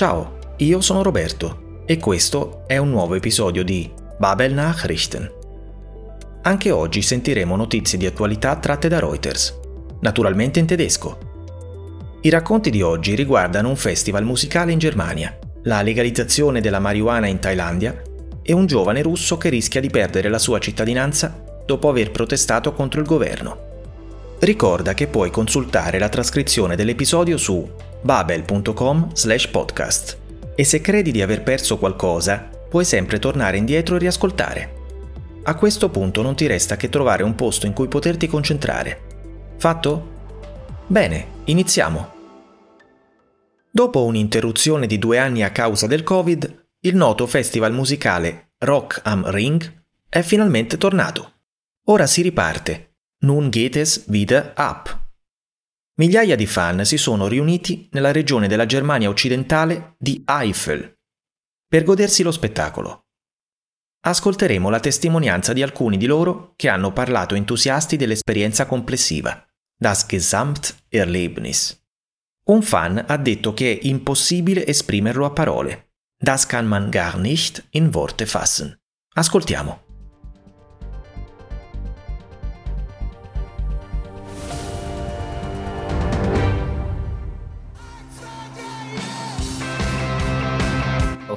Ciao, io sono Roberto e questo è un nuovo episodio di Babel Nachrichten. Anche oggi sentiremo notizie di attualità tratte da Reuters, naturalmente in tedesco. I racconti di oggi riguardano un festival musicale in Germania, la legalizzazione della marijuana in Thailandia e un giovane russo che rischia di perdere la sua cittadinanza dopo aver protestato contro il governo. Ricorda che puoi consultare la trascrizione dell'episodio su babel.com/podcast e se credi di aver perso qualcosa, puoi sempre tornare indietro e riascoltare. A questo punto non ti resta che trovare un posto in cui poterti concentrare. Fatto? Bene, iniziamo. Dopo un'interruzione di due anni a causa del Covid, il noto festival musicale Rock am Ring è finalmente tornato. Ora si riparte. Nun geht es wieder ab. Migliaia di fan si sono riuniti nella regione della Germania occidentale di Eifel per godersi lo spettacolo. Ascolteremo la testimonianza di alcuni di loro che hanno parlato entusiasti dell'esperienza complessiva, das Gesamterlebnis. Un fan ha detto che è impossibile esprimerlo a parole. Das kann man gar nicht in Worte fassen. Ascoltiamo.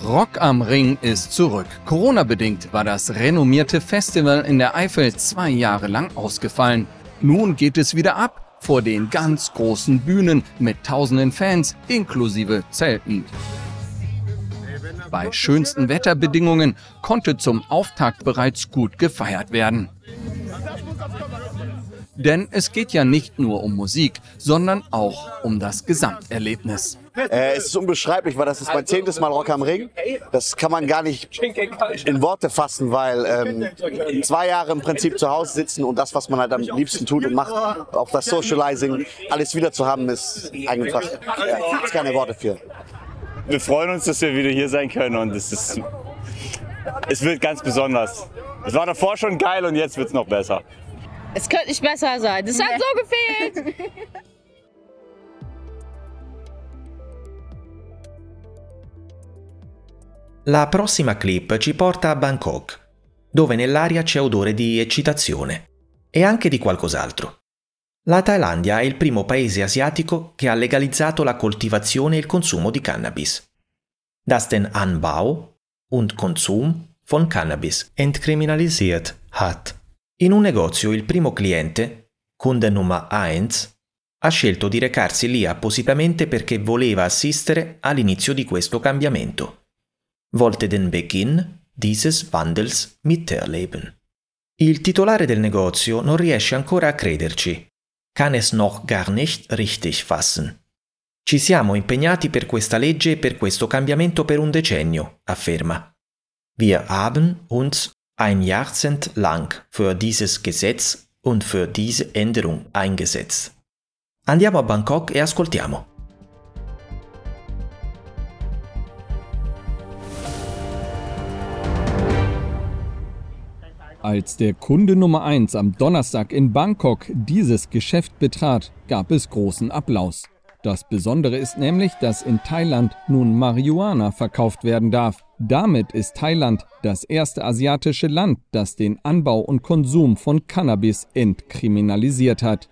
Rock am Ring ist zurück. Corona-bedingt war das renommierte Festival in der Eifel zwei Jahre lang ausgefallen. Nun geht es wieder ab vor den ganz großen Bühnen mit tausenden Fans inklusive Zelten. Bei schönsten Wetterbedingungen konnte zum Auftakt bereits gut gefeiert werden. Denn es geht ja nicht nur um Musik, sondern auch um das Gesamterlebnis. Äh, es ist unbeschreiblich, weil das ist mein zehntes Mal Rock am Ring. Das kann man gar nicht in Worte fassen, weil ähm, zwei Jahre im Prinzip zu Hause sitzen und das, was man halt am liebsten tut und macht, auch das Socializing, alles wieder zu haben, ist einfach, ja, ist keine Worte für. Wir freuen uns, dass wir wieder hier sein können und es ist, es wird ganz besonders. Es war davor schon geil und jetzt wird es noch besser. Es könnte nicht besser sein. Das hat so gefehlt. La prossima clip ci porta a Bangkok, dove nell'aria c'è odore di eccitazione e anche di qualcos'altro. La Thailandia è il primo paese asiatico che ha legalizzato la coltivazione e il consumo di cannabis. Das den Anbau und Konsum von Cannabis entkriminalisiert hat. In un negozio il primo cliente, Kunde Nummer 1, ha scelto di recarsi lì appositamente perché voleva assistere all'inizio di questo cambiamento. Wollte den Beginn dieses Wandels miterleben. Il titolare del negozio non riesce ancora a crederci. Kann es noch gar nicht richtig fassen. Ci siamo impegnati per questa legge e per questo cambiamento per un decennio, afferma. Wir haben uns ein Jahrzehnt lang für dieses Gesetz und für diese Änderung eingesetzt. Andiamo a Bangkok e ascoltiamo. Als der Kunde Nummer 1 am Donnerstag in Bangkok dieses Geschäft betrat, gab es großen Applaus. Das Besondere ist nämlich, dass in Thailand nun Marihuana verkauft werden darf. Damit ist Thailand das erste asiatische Land, das den Anbau und Konsum von Cannabis entkriminalisiert hat.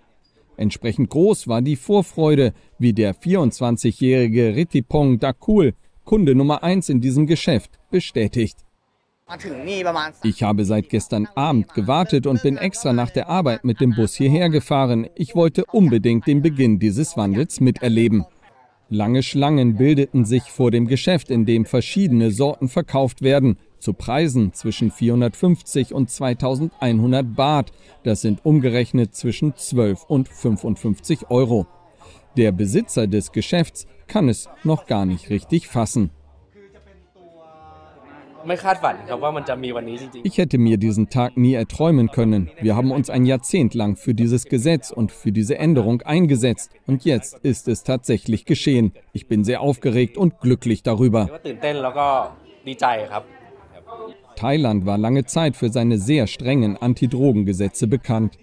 Entsprechend groß war die Vorfreude, wie der 24-jährige Ritipong Dakul, Kunde Nummer 1 in diesem Geschäft, bestätigt. Ich habe seit gestern Abend gewartet und bin extra nach der Arbeit mit dem Bus hierher gefahren. Ich wollte unbedingt den Beginn dieses Wandels miterleben. Lange Schlangen bildeten sich vor dem Geschäft, in dem verschiedene Sorten verkauft werden, zu Preisen zwischen 450 und 2100 Baht. Das sind umgerechnet zwischen 12 und 55 Euro. Der Besitzer des Geschäfts kann es noch gar nicht richtig fassen. Ich hätte mir diesen Tag nie erträumen können. Wir haben uns ein Jahrzehnt lang für dieses Gesetz und für diese Änderung eingesetzt. Und jetzt ist es tatsächlich geschehen. Ich bin sehr aufgeregt und glücklich darüber. Thailand war lange Zeit für seine sehr strengen Antidrogengesetze bekannt.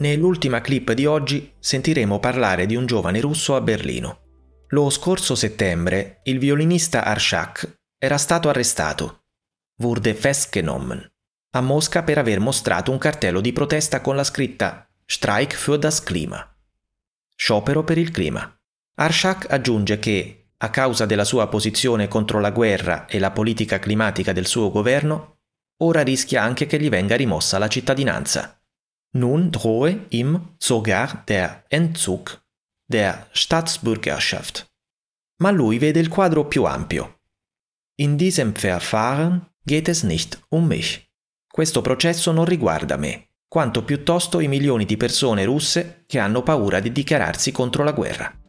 Nell'ultima clip di oggi sentiremo parlare di un giovane russo a Berlino. Lo scorso settembre il violinista Arshak era stato arrestato, wurde festgenommen, a Mosca per aver mostrato un cartello di protesta con la scritta Streik für das Klima. Sciopero per il clima. Arshak aggiunge che, a causa della sua posizione contro la guerra e la politica climatica del suo governo, ora rischia anche che gli venga rimossa la cittadinanza. Nun drohe ihm sogar der Entzug der Staatsbürgerschaft. Ma lui vede il quadro più ampio. In diesem Verfahren geht es nicht um mich. Questo processo non riguarda me, quanto piuttosto i milioni di persone russe che hanno paura di dichiararsi contro la guerra.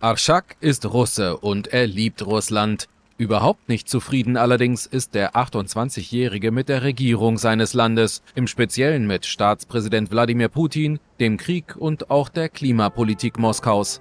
Arschak ist Russe und er liebt Russland. Überhaupt nicht zufrieden allerdings ist der 28-Jährige mit der Regierung seines Landes, im Speziellen mit Staatspräsident Wladimir Putin, dem Krieg und auch der Klimapolitik Moskaus.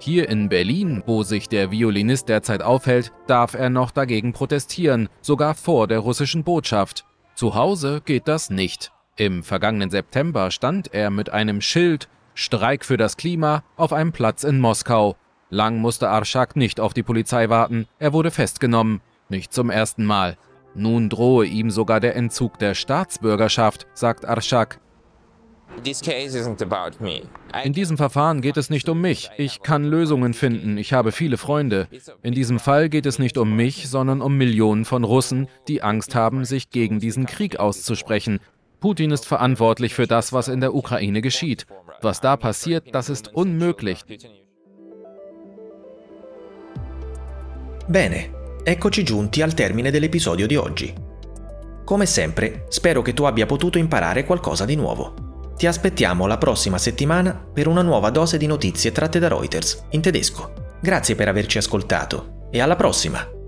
Hier in Berlin, wo sich der Violinist derzeit aufhält, darf er noch dagegen protestieren, sogar vor der russischen Botschaft. Zu Hause geht das nicht. Im vergangenen September stand er mit einem Schild Streik für das Klima auf einem Platz in Moskau. Lang musste Arschak nicht auf die Polizei warten, er wurde festgenommen, nicht zum ersten Mal. Nun drohe ihm sogar der Entzug der Staatsbürgerschaft, sagt Arschak. In diesem Verfahren geht es nicht um mich. Ich kann Lösungen finden. Ich habe viele Freunde. In diesem Fall geht es nicht um mich, sondern um Millionen von Russen, die Angst haben, sich gegen diesen Krieg auszusprechen. Putin ist verantwortlich für das, was in der Ukraine geschieht. Was da passiert, das ist unmöglich. Bene, eccoci giunti al termine dell'episodio di oggi. Come sempre, spero che tu abbia potuto imparare qualcosa di nuovo. Ti aspettiamo la prossima settimana per una nuova dose di notizie tratte da Reuters in tedesco. Grazie per averci ascoltato e alla prossima!